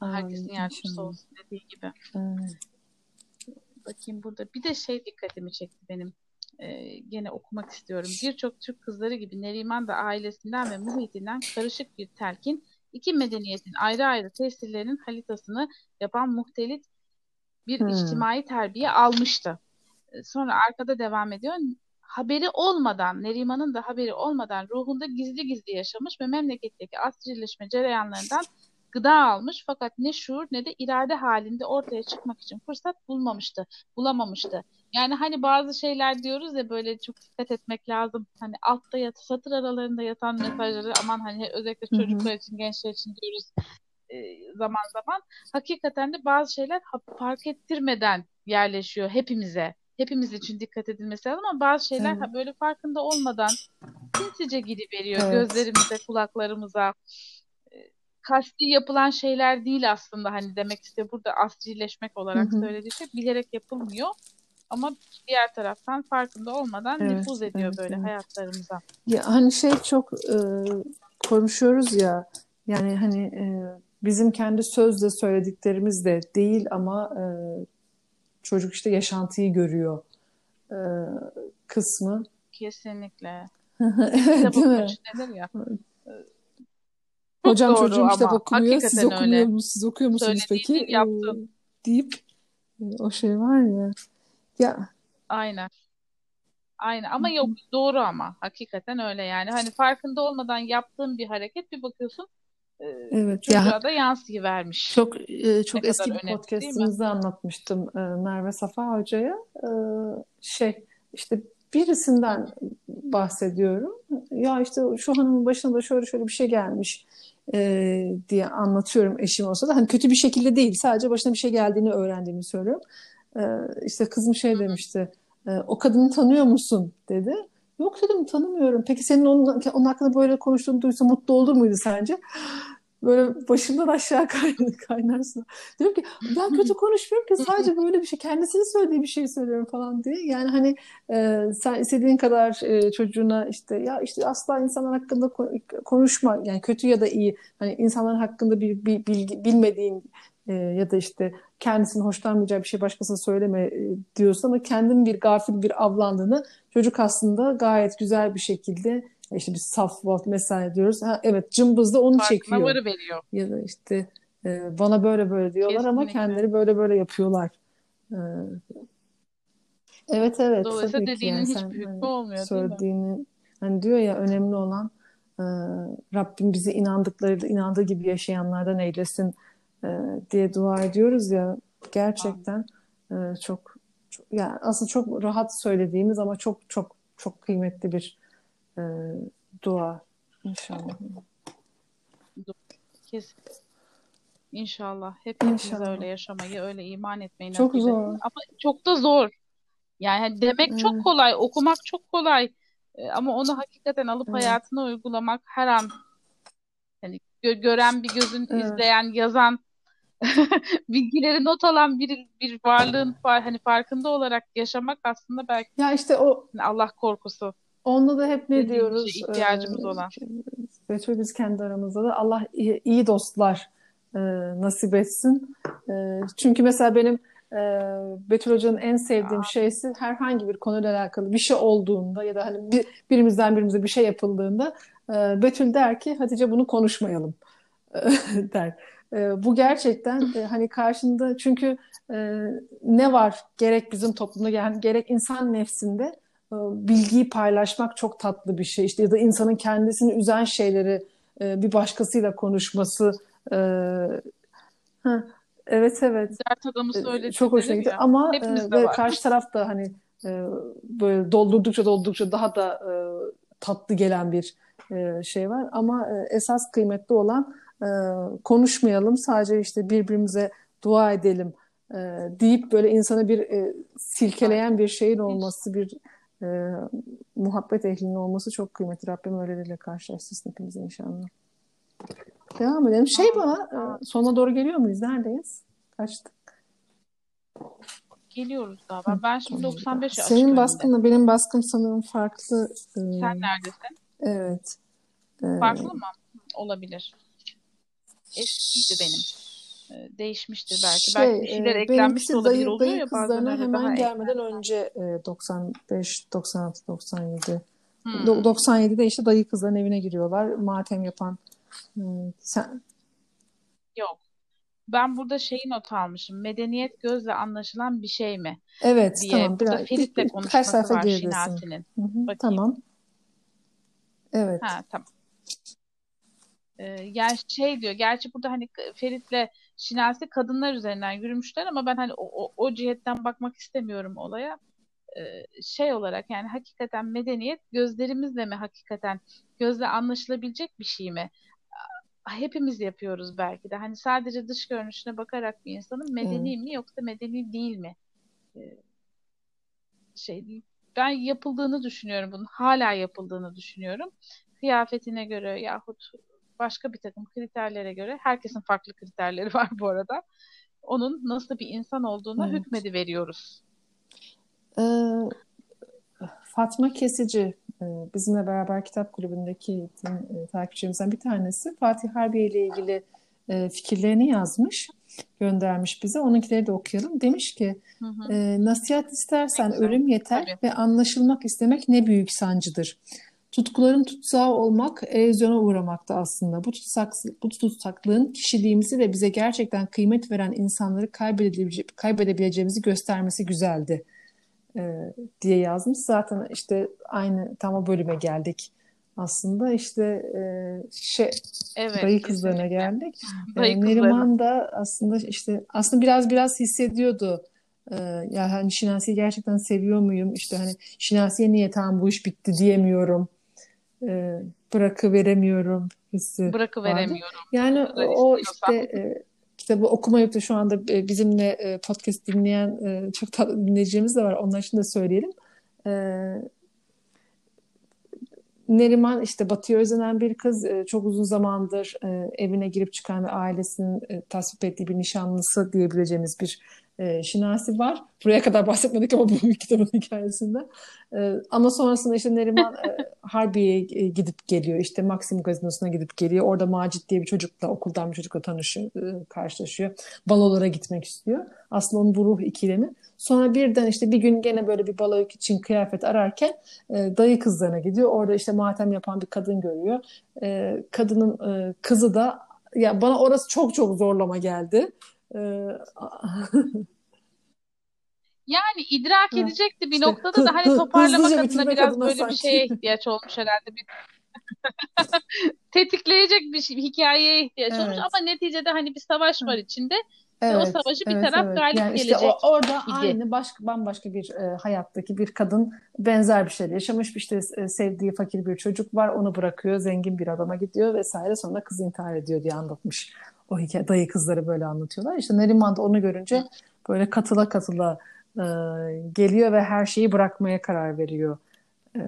Allah herkesin yardımcısı olsun dediği gibi. Evet. Bakayım burada. Bir de şey dikkatimi çekti benim. Ee, gene okumak istiyorum. Birçok Türk kızları gibi Neriman da ailesinden ve muhitinden karışık bir telkin, iki medeniyetin ayrı ayrı tesirlerinin halitasını yapan muhtelit bir hmm. içtimai terbiye almıştı. Sonra arkada devam ediyor haberi olmadan, Neriman'ın da haberi olmadan ruhunda gizli gizli yaşamış ve memleketteki asrileşme cereyanlarından gıda almış fakat ne şuur ne de irade halinde ortaya çıkmak için fırsat bulmamıştı, bulamamıştı. Yani hani bazı şeyler diyoruz ya böyle çok dikkat etmek lazım. Hani altta yat, satır aralarında yatan mesajları aman hani özellikle çocuklar için, gençler için diyoruz e, zaman zaman. Hakikaten de bazı şeyler fark ettirmeden yerleşiyor hepimize hepimiz için dikkat edilmesi lazım ama bazı şeyler evet. böyle farkında olmadan sinsice giriveriyor evet. gözlerimize, kulaklarımıza. Ee, kasti yapılan şeyler değil aslında hani demek istiyor burada asrileşmek olarak Hı-hı. söylediği şey bilerek yapılmıyor. Ama diğer taraftan farkında olmadan evet, nüfuz ediyor evet, böyle evet. hayatlarımıza. Ya hani şey çok e, konuşuyoruz ya yani hani e, bizim kendi sözle söylediklerimiz de değil ama e, çocuk işte yaşantıyı görüyor e, kısmı. Kesinlikle. değil mi? Ya. Hocam doğru çocuğum kitap okumuyor. Siz okumuyor öyle. musunuz? Siz okuyor musunuz peki? Ee, deyip e, o şey var ya. Ya. Aynen. Aynen ama yok doğru ama hakikaten öyle yani. Hani farkında olmadan yaptığın bir hareket bir bakıyorsun evet, çocuğa ya, da yansıyıvermiş. Çok e, çok ne eski bir podcastımızda anlatmıştım e, Merve Safa Hoca'ya. E, şey işte birisinden bahsediyorum. Ya işte şu hanımın başına da şöyle şöyle bir şey gelmiş e, diye anlatıyorum eşim olsa da. Hani kötü bir şekilde değil. Sadece başına bir şey geldiğini öğrendiğimi söylüyorum. E, işte kızım şey demişti. E, o kadını tanıyor musun dedi. Yok dedim tanımıyorum. Peki senin onun, onun hakkında böyle konuştuğunu duysa mutlu olur muydu sence? Böyle başımdan aşağı kaynar, kaynarsın. Diyorum ki ben kötü konuşmuyorum ki sadece böyle bir şey kendisini söylediği bir şey söylüyorum falan diye. Yani hani e, sen istediğin kadar e, çocuğuna işte ya işte asla insanlar hakkında konuşma yani kötü ya da iyi hani insanların hakkında bir, bir bilgi bilmediğin e, ya da işte kendisinin hoşlanmayacağı bir şey başkasına söyleme e, diyorsun ama kendin bir gafil bir avlandığını çocuk aslında gayet güzel bir şekilde işte biz saf volt mesela diyoruz. Ha, evet cımbız da onu Farkına çekiyor. varıveriyor. Ya da işte e, bana böyle böyle diyorlar ama Kesinlikle. kendileri böyle böyle yapıyorlar. E, evet evet Dolayısıyla dediğinin yani hiçbir hükmü hani olmuyor söylediğini hani diyor ya önemli olan e, Rabbim bizi inandıkları inandığı gibi yaşayanlardan eylesin e, diye dua ediyoruz ya gerçekten e, çok, çok yani aslında çok rahat söylediğimiz ama çok çok çok kıymetli bir e, dua inşallah. Kesin. İnşallah hepimiz İnşallah. öyle yaşamayı, öyle iman etmeyi Çok nasip zor. Ama çok da zor. Yani hani demek çok Evet. kolay, okumak çok kolay. E, Ama onu hakikaten alıp Evet. hayatına uygulamak her an hani gö- gören bir gözün, Evet. izleyen, yazan, bilgileri not alan bir bir varlığın var hani farkında olarak yaşamak aslında belki Ya işte o Allah korkusu onda da hep ne diyoruz? ihtiyacımız Ee, olan. Betül biz kendi aramızda da Allah iyi, iyi dostlar e, nasip etsin. E, çünkü mesela benim e, Betül Hoca'nın en sevdiğim şeysi herhangi bir konuyla alakalı bir şey olduğunda ya da hani bir, birimizden birimize bir şey yapıldığında e, Betül der ki Hatice bunu konuşmayalım der. E, bu gerçekten e, hani karşında çünkü e, ne var gerek bizim toplumda yani gerek insan nefsinde e, bilgiyi paylaşmak çok tatlı bir şey. İşte ya da insanın kendisini üzen şeyleri e, bir başkasıyla konuşması. e, heh, evet evet. Dert adamı E, söyledi çok hoşuna gitti. ama e, ve karşı taraf da hani e, böyle doldurdukça doldurdukça daha da e, tatlı gelen bir e, şey var. Ama e, esas kıymetli olan e, konuşmayalım sadece işte birbirimize dua edelim e, deyip böyle insana bir e, silkeleyen bir şeyin olması bir e, muhabbet ehlinin olması çok kıymetli. Rabbim öyleleriyle karşılaştırsın hepimizi inşallah. Devam edelim. Şey bana e, sona doğru geliyor muyuz? Neredeyiz? Kaçtık? Geliyoruz daha. Ben, şimdi 95 açık Senin baskınla benim baskım sanırım farklı. E, Sen neredesin? evet. E, Farklı mı? Olabilir. Eskiydi benim. Ee, Değişmiştir belki. Şey, belki bir şeyler e, eklenmiş olabilir. dayı, Oluyor dayı ya bazen kızlarına öyle hemen daha gelmeden önce e, 95, 96, 97. Hmm. Do- 97'de işte dayı kızların evine giriyorlar. Matem yapan. e, sen, Yok. Ben burada şeyi not almışım. Medeniyet gözle anlaşılan bir şey mi? evet diye. tamam. Burada Biraz, Ferit'le bir- konuşması sayfa var. Şinasi'nin. Tamam. Evet. Ha tamam. Ee, yani şey diyor. Gerçi burada hani Ferit'le Şinasi kadınlar üzerinden yürümüşler ama ben hani o, o, o cihetten bakmak istemiyorum olaya. Ee, şey olarak yani hakikaten medeniyet gözlerimizle mi hakikaten gözle anlaşılabilecek bir şey mi? Hepimiz yapıyoruz belki de. Hani sadece dış görünüşüne bakarak bir insanın medeni mi yoksa medeni değil mi? Ee, şey ben yapıldığını düşünüyorum bunun. Hala yapıldığını düşünüyorum. Kıyafetine göre yahut başka bir takım kriterlere göre herkesin farklı kriterleri var bu arada. Onun nasıl bir insan olduğuna Evet. hükmedi veriyoruz. Ee, Fatma Kesici e, bizimle beraber kitap kulübündeki e, takipçimizden bir tanesi Fatih Harbiye ile ilgili e, fikirlerini yazmış, göndermiş bize. Onunkileri de okuyalım. Demiş ki Hı hı. nasihat istersen güzel. ölüm yeter Tabii. ve anlaşılmak istemek ne büyük sancıdır. Tutkuların tutsağı olmak erozyona uğramakta aslında. Bu, tutsak, bu tutsaklığın kişiliğimizi ve bize gerçekten kıymet veren insanları kaybedebilece- kaybedebileceğimizi göstermesi güzeldi e, diye yazmış. Zaten işte aynı tam o bölüme geldik aslında. İşte e, şey Evet, dayı kızlarına kesinlikle. geldik. E, Dayı kızlarına. Neriman da aslında işte aslında biraz biraz hissediyordu. E, ya hani Şinasi'yi gerçekten seviyor muyum? İşte hani Şinasi'ye niye tamam bu iş bitti diyemiyorum. E, bırakıveremiyorum hissi vardı. Bırakıveremiyorum. Yani Ne kadar o işte e, kitabı okumayıp da şu anda e, bizimle e, podcast dinleyen e, çok tatlı dinleyicilerimiz de var. Onlar için de söyleyelim. Neriman işte Batı'ya özenen bir kız. Çok uzun zamandır evine girip çıkan ve ailesinin tasvip ettiği bir nişanlısı diyebileceğimiz bir e, Şinasi var. Buraya kadar bahsetmedik ama bu kitabın hikayesinde. E, ama sonrasında işte Neriman e, Harbiye'ye e, gidip geliyor. İşte Maxim Gazinosu'na gidip geliyor. Orada Macit diye bir çocukla, okuldan bir çocukla tanışıyor, e, karşılaşıyor. Balolara gitmek istiyor. Aslında onun bu ruh ikilemi. Sonra birden işte bir gün gene böyle bir balo için kıyafet ararken e, dayı kızlarına gidiyor. Orada işte matem yapan bir kadın görüyor. E, kadının e, kızı da ya bana orası çok çok zorlama geldi. Yani idrak edecekti bir işte, noktada da hani toparlamak adına biraz böyle sanki. bir şeye ihtiyaç olmuş herhalde. Bir tetikleyecek bir şey, hikayeye ihtiyaç evet. olmuş ama neticede hani bir savaş var içinde. Evet, o savaşı bir evet, taraf evet. galip yani gelecek. Işte o, orada idi. aynı başka bambaşka bir e, hayattaki bir kadın benzer bir şey yaşamış. İşte e, sevdiği fakir bir çocuk var. Onu bırakıyor. Zengin bir adama gidiyor vesaire. Sonra kız intihar ediyor diye anlatmış. O hikaye dayı kızları böyle anlatıyorlar. İşte Neriman da onu görünce böyle katıla katıla e, geliyor ve her şeyi bırakmaya karar veriyor. E,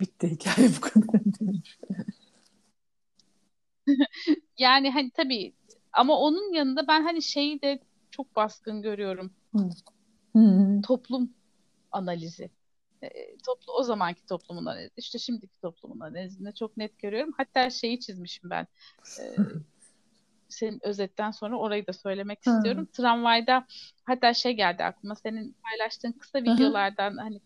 bitti hikaye bu kadar. yani hani tabii ama onun yanında ben hani şeyi de çok baskın görüyorum. Hmm. Toplum analizi. E, toplu o zamanki toplumun analizi. İşte şimdiki toplumun analizinde çok net görüyorum. Hatta şeyi çizmişim ben. E, senin özetten sonra orayı da söylemek hmm. istiyorum. Tramvayda hatta şey geldi aklıma. Senin paylaştığın kısa videolardan hani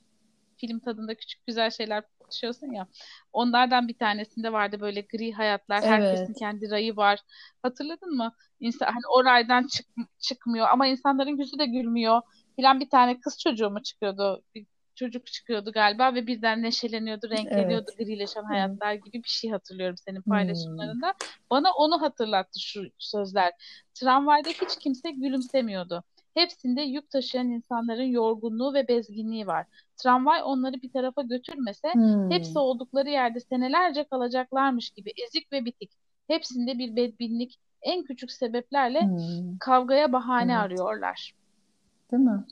film tadında küçük güzel şeyler tartışıyorsun ya. Onlardan bir tanesinde vardı böyle gri hayatlar. Evet. Herkesin kendi rayı var. Hatırladın mı? İnsan hani o raydan çık, çıkmıyor ama insanların yüzü de gülmüyor. Filan bir tane kız çocuğu mu çıkıyordu? Bir çocuk çıkıyordu galiba ve birden neşeleniyordu, renkleniyordu, evet. grileşen hayatlar gibi bir şey hatırlıyorum senin paylaşımlarında. Hmm. Bana onu hatırlattı şu sözler. Tramvayda hiç kimse gülümsemiyordu. Hepsinde yük taşıyan insanların yorgunluğu ve bezginliği var. Tramvay onları bir tarafa götürmese hmm. hepsi oldukları yerde senelerce kalacaklarmış gibi ezik ve bitik. Hepsinde bir bedbinlik, en küçük sebeplerle hmm. kavgaya bahane evet. arıyorlar. Değil mi?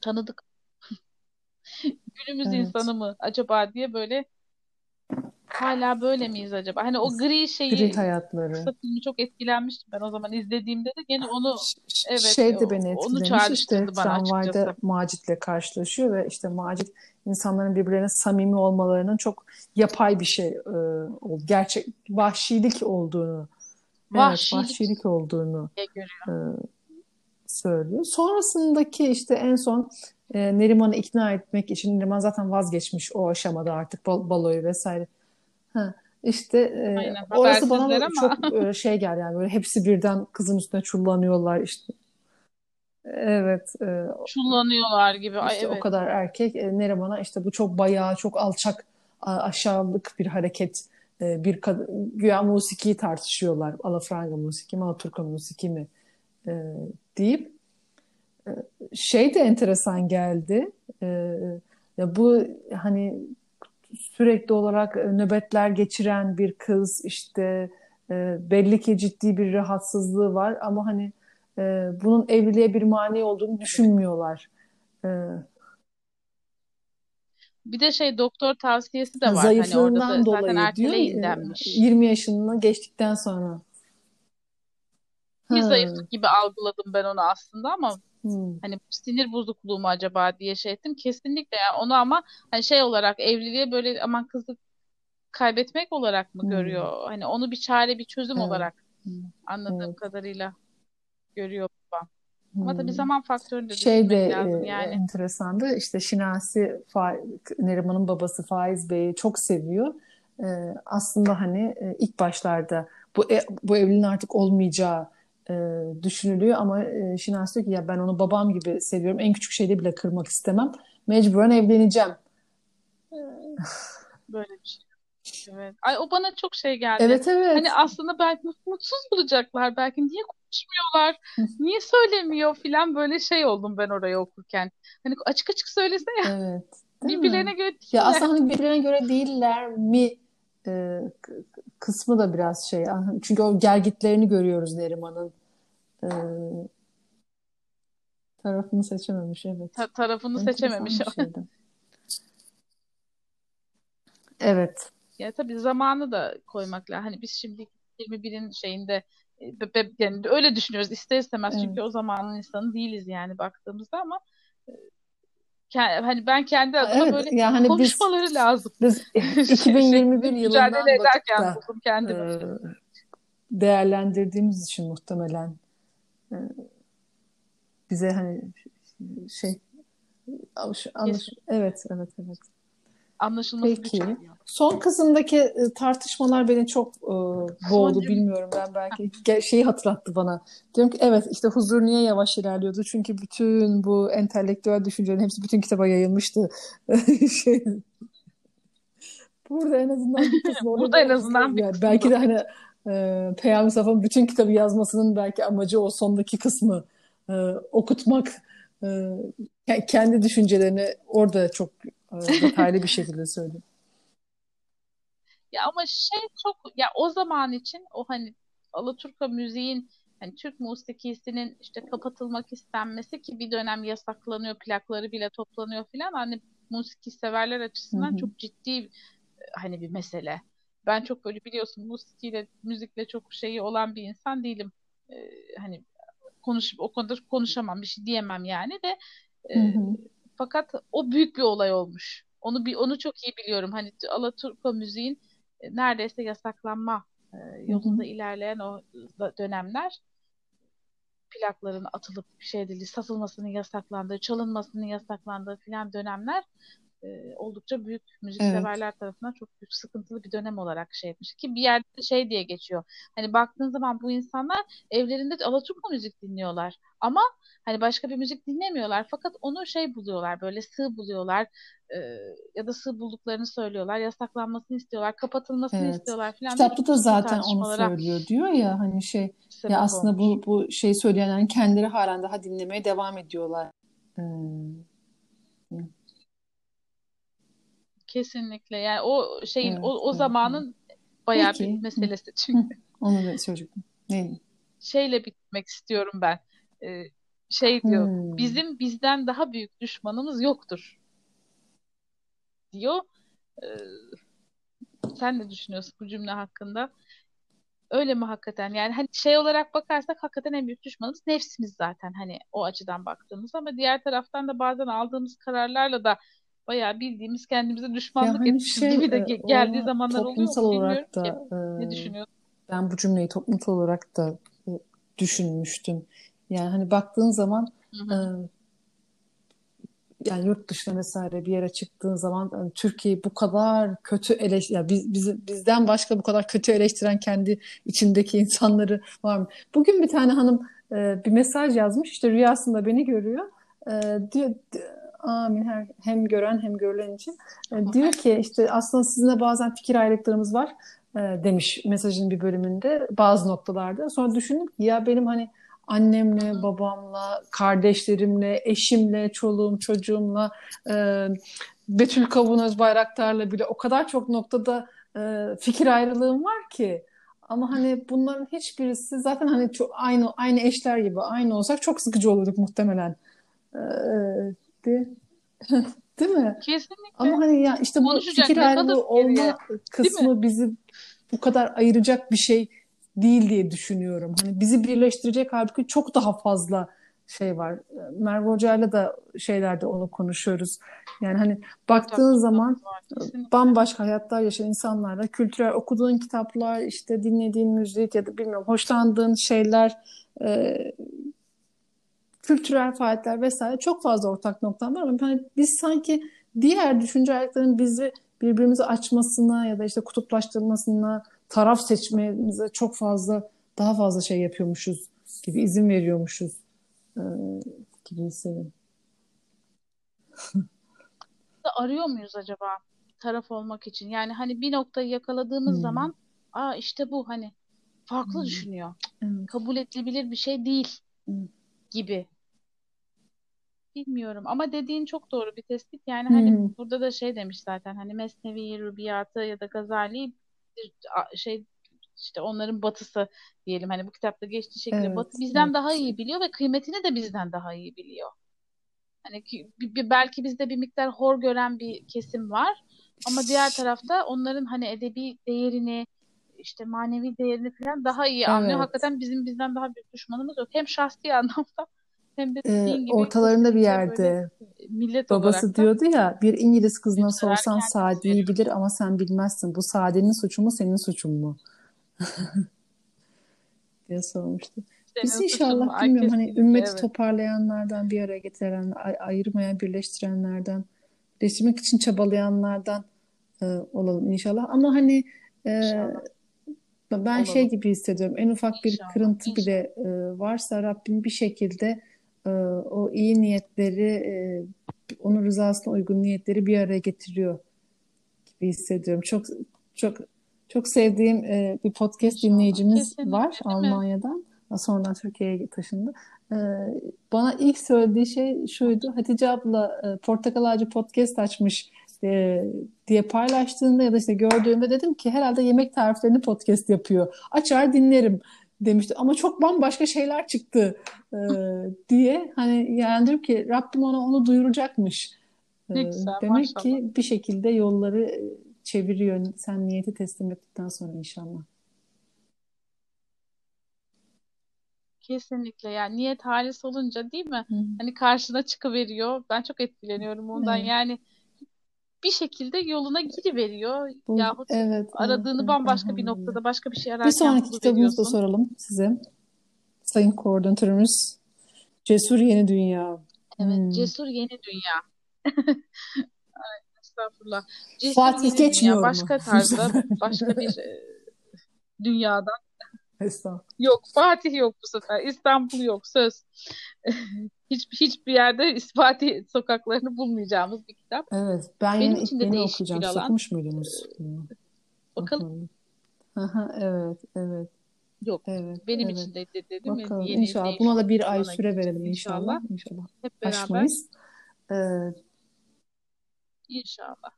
Tanıdık. Günümüz evet. insanı mı acaba diye böyle hala böyle miyiz acaba? Hani o gri şeyi gri hayatları. filmi çok etkilenmiştim ben o zaman izlediğimde de gene onu evet şey de beni etkilemiş işte tramvayda Macit'le karşılaşıyor ve işte Macit insanların birbirlerine samimi olmalarının çok yapay bir şey e, gerçek vahşilik olduğunu vahşilik, evet, vahşilik olduğunu e, söylüyor. Sonrasındaki işte en son e, Neriman'ı ikna etmek için Neriman zaten vazgeçmiş o aşamada artık bal baloyu vesaire Ha, işte e, Aynen, orası bana ama. çok e, şey geldi yani böyle hepsi birden kızın üstüne çullanıyorlar işte. Evet. E, çullanıyorlar gibi. Ay, işte evet. o kadar erkek. E, Neriman'a işte bu çok bayağı çok alçak aşağılık bir hareket. E, bir kadın, güya musikiyi tartışıyorlar. Alafranga musiki mi, Alaturka musiki mi e, deyip şey de enteresan geldi. E, ya bu hani sürekli olarak e, nöbetler geçiren bir kız işte e, belli ki ciddi bir rahatsızlığı var ama hani e, bunun evliliğe bir mani olduğunu düşünmüyorlar. E, bir de şey doktor tavsiyesi de var. Zayıflığından hani orada da dolayı zaten diyor, denmiş. 20 yaşını geçtikten sonra. Bir zayıflık gibi algıladım ben onu aslında ama Hmm. Hani sinir bozukluğu mu acaba diye şey ettim. Kesinlikle yani onu ama hani şey olarak evliliğe böyle aman kızı kaybetmek olarak mı hmm. görüyor? Hani onu bir çare, bir çözüm evet. olarak hmm. anladığım evet. kadarıyla görüyor babam. Hmm. Ama tabii hmm. zaman faktörünü de şey de lazım e, yani. enteresandı. İşte Şinasi Neriman'ın babası Faiz Bey'i çok seviyor. Ee, aslında hani e, ilk başlarda bu e, bu evliliğin artık olmayacağı e, düşünülüyor ama e, Şinas diyor ki ya ben onu babam gibi seviyorum. En küçük şeyde bile kırmak istemem. Mecburen evleneceğim. Böyle bir şey. Evet. Ay o bana çok şey geldi. Evet evet. Hani aslında belki mutsuz bulacaklar. Belki niye konuşmuyorlar? niye söylemiyor filan böyle şey oldum ben orayı okurken. Hani açık açık söylesene. Evet. Birbirlerine göre değiller. Ya aslında hani birbirlerine göre değiller mi e, kısmı da biraz şey. Çünkü o gergitlerini görüyoruz Neriman'ın. E, tarafını seçememiş evet. Ta- tarafını Enteresan seçememiş. evet. Ya tabii zamanı da koymak lazım. Hani biz şimdi 21'in şeyinde yani öyle düşünüyoruz ister istemez evet. çünkü o zamanın insanı değiliz yani baktığımızda ama hani ben kendi adıma evet, böyle yani konuşmaları biz, lazım. Biz 2021 yılından mücadele ederken buldum kendimi. E, değerlendirdiğimiz için muhtemelen e, bize hani şey anlaş, anlaş, evet evet evet anlaşılması Peki. Son kısımdaki e, tartışmalar beni çok e, boğdu bilmiyorum ben belki şeyi hatırlattı bana. Diyorum ki evet işte huzur niye yavaş ilerliyordu? Çünkü bütün bu entelektüel düşüncelerin hepsi bütün kitaba yayılmıştı. şey Burada en azından bir kısmı Burada en azından bir yani belki de hani e, Peyami Safa'nın bütün kitabı yazmasının belki amacı o sondaki kısmı e, okutmak e, kendi düşüncelerini orada çok detaylı bir şekilde söyledi. Ya ama şey çok ya o zaman için o hani Alaturka müziğin hani Türk musikisinin işte kapatılmak istenmesi ki bir dönem yasaklanıyor plakları bile toplanıyor filan hani musiki severler açısından Hı-hı. çok ciddi hani bir mesele. Ben çok böyle biliyorsun musikiyle müzikle çok şeyi olan bir insan değilim. Ee, hani konuşup o konuda konuşamam bir şey diyemem yani de e, fakat o büyük bir olay olmuş. Onu bir onu çok iyi biliyorum. Hani Alaturka müziğin e, neredeyse yasaklanma e, yolunda Hı-hı. ilerleyen o dönemler plakların atılıp şey değil, satılmasının yasaklandığı, çalınmasının yasaklandığı filan dönemler e, oldukça büyük müzikseverler evet. tarafından çok büyük sıkıntılı bir dönem olarak şey etmiş ki bir yerde şey diye geçiyor. Hani baktığın zaman bu insanlar evlerinde Alaturka müzik dinliyorlar ama hani başka bir müzik dinlemiyorlar fakat onu şey buluyorlar böyle sığ buluyorlar e, ya da sığ bulduklarını söylüyorlar yasaklanmasını istiyorlar kapatılmasını evet. istiyorlar falan. Kitapta da zaten onu söylüyor diyor ya hani şey ya aslında olmuş. bu bu şey söyleyenlerin kendileri halen daha dinlemeye devam ediyorlar. Hmm. Kesinlikle. Yani o şeyin evet, o, o evet, zamanın evet. bayağı Peki. bir meselesi çünkü. Onu da söyleyecektim. Neydi? Şeyle bitmek istiyorum ben. Ee, şey diyor. Hmm. Bizim bizden daha büyük düşmanımız yoktur. Diyor. Ee, sen ne düşünüyorsun bu cümle hakkında? Öyle mi hakikaten? Yani hani şey olarak bakarsak hakikaten en büyük düşmanımız nefsimiz zaten hani o açıdan baktığımız ama diğer taraftan da bazen aldığımız kararlarla da bayağı bildiğimiz kendimize düşmanlık yani etmişiz şey, gibi de e, geldiği zamanlar oluyor mu olarak da, ki. E, ne düşünüyorsun? Ben bu cümleyi toplumsal olarak da e, düşünmüştüm. Yani hani baktığın zaman hı hı. E, yani yurt dışına vesaire bir yere çıktığın zaman yani Türkiye'yi bu kadar kötü eleş yani biz, biz, bizden başka bu kadar kötü eleştiren kendi içindeki insanları var mı? Bugün bir tane hanım e, bir mesaj yazmış işte rüyasında beni görüyor. E, diyor Amin. Her, hem gören hem görülen için. E, diyor ki işte aslında sizinle bazen fikir ayrılıklarımız var e, demiş mesajın bir bölümünde bazı noktalarda. Sonra düşündüm ki ya benim hani annemle, babamla, kardeşlerimle, eşimle, çoluğum, çocuğumla, e, Betül Kavunöz Bayraktar'la bile o kadar çok noktada e, fikir ayrılığım var ki. Ama hani bunların hiçbirisi zaten hani çok aynı aynı eşler gibi aynı olsak çok sıkıcı olurduk muhtemelen. Ee, de, değil mi? Kesinlikle. Ama hani ya işte bu fikir ayrılığı olma kısmı bizi bu kadar ayıracak bir şey değil diye düşünüyorum. Hani bizi birleştirecek halbuki çok daha fazla şey var. Merve Hoca'yla da şeylerde onu konuşuyoruz. Yani hani baktığın zaman bambaşka hayatlar yaşayan insanlarla kültürel okuduğun kitaplar, işte dinlediğin müzik ya da bilmiyorum hoşlandığın şeyler e, kültürel faaliyetler vesaire çok fazla ortak noktam var ama hani biz sanki diğer düşünce ayaklarının bizi birbirimizi açmasına ya da işte kutuplaştırmasına, taraf seçmemize çok fazla daha fazla şey yapıyormuşuz gibi izin veriyormuşuz e, gibi hissediyorum. Arıyor muyuz acaba taraf olmak için? Yani hani bir noktayı yakaladığımız hmm. zaman aa işte bu hani farklı hmm. düşünüyor. Hmm. Kabul edilebilir bir şey değil hmm. Gibi Bilmiyorum ama dediğin çok doğru bir tespit. Yani hani hmm. burada da şey demiş zaten hani Mesnevi, Rubiyatı ya da Gazali bir şey işte onların batısı diyelim hani bu kitapta geçtiği şekilde evet, batı bizden evet. daha iyi biliyor ve kıymetini de bizden daha iyi biliyor. Hani ki, belki bizde bir miktar hor gören bir kesim var ama diğer tarafta onların hani edebi değerini işte manevi değerini falan daha iyi anlıyor. Evet. Hakikaten bizim bizden daha büyük düşmanımız yok. Hem şahsi anlamda hem de Ee, gibi ortalarında bir yerde böyle millet babası diyordu ya bir İngiliz kızına sorsan Sadi'yi bilir ama sen bilmezsin. Bu Sadi'nin suçu mu senin suçun mu? diye sormuştu. Biz suçun mu? inşallah bilmiyorum hani ümmeti evet. toparlayanlardan, bir araya getiren, ay- ayırmayan, birleştirenlerden, birleştirmek için çabalayanlardan e, olalım inşallah. Ama hani e, İnşallah ben şey olalım. gibi hissediyorum. En ufak bir İnşallah. kırıntı İnşallah. bile e, varsa Rabbim bir şekilde e, o iyi niyetleri, e, onun rızasına uygun niyetleri bir araya getiriyor gibi hissediyorum. Çok çok çok sevdiğim e, bir podcast İnşallah. dinleyicimiz Kesinlikle var? Almanya'dan. Sonradan Türkiye'ye taşındı. E, bana ilk söylediği şey şuydu. Hatice abla e, Portakal Ağacı podcast açmış e, diye paylaştığında ya da işte gördüğümde dedim ki herhalde yemek tariflerini podcast yapıyor. Açar dinlerim demişti. Ama çok bambaşka şeyler çıktı e, diye. Hani yani diyorum ki Rabbim ona onu duyuracakmış. E, güzel demek maşallah. ki bir şekilde yolları e, çeviriyor. Sen niyeti teslim ettikten sonra inşallah. Kesinlikle yani niyet halis olunca değil mi? Hı. Hani karşına çıkıveriyor. Ben çok etkileniyorum ondan. Evet. Yani bir şekilde yoluna giriveriyor Bu, yahut evet, evet, aradığını evet, bambaşka bir elhamdülillah. noktada başka bir şey Bir ararken sonraki kitabımızı da soralım size. Sayın Koordinatörümüz Cesur Yeni Dünya. Evet, Hmm. Cesur Yeni Dünya. Ay, Estağfurullah. Cesur Fatih Yeni Dünya geçmiyor mu? başka tarzda, başka bir e, dünyadan. Estağfurullah. Yok, Fatih yok bu sefer. İstanbul yok, söz. Hiç, hiçbir yerde Fatih sokaklarını bulmayacağımız bir kitap. Evet, ben Benim yine için de yeni değişik okuyacağım. bir alan. okumuş muydunuz? Bakalım. Aha, evet, evet, Yok, evet, benim evet. için de de- dedim Bakalım yeni inşallah. değişik Buna da bir ay süre verelim inşallah. inşallah. İnşallah Hep beraber aşmayız. Ee, inşallah.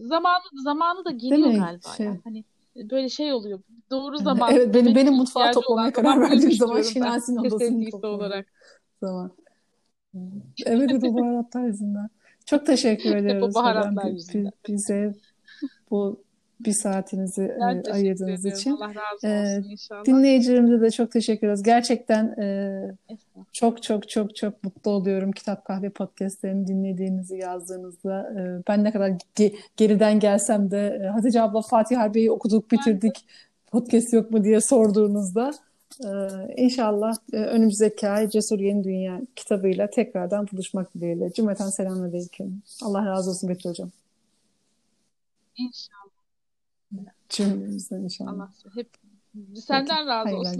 Zamanı zamanı da geliyor galiba Şey, ya. Hani böyle şey oluyor. Doğru zaman evet benim benim ihtiyacı toplamaya karar zaman verdiğim zaman Şinasi'nin odasını topladım olarak. Zaman. Evet, o baharatlar yüzünden. Çok teşekkür ediyoruz hocam baharatlar bi- yüzünden. bize bu bir saatinizi e, Ben teşekkür ayırdığınız için. Allah razı E, olsun inşallah. dinleyicilerimize de çok teşekkür ediyoruz. Gerçekten e, çok çok çok çok mutlu oluyorum Kitap Kahve podcastlerini dinlediğinizi yazdığınızda. E, ben ne kadar ge- geriden gelsem de e, Hatice abla Fatih Harbiye'yi okuduk bitirdik podcast yok mu diye sorduğunuzda e, inşallah e, önümüzdeki ay Cesur Yeni Dünya kitabıyla tekrardan buluşmak dileğiyle. Cümleten selamünaleyküm. Allah razı olsun Betül Hocam. inşallah. Cümlemizden inşallah. Allah hep senden razı olsun.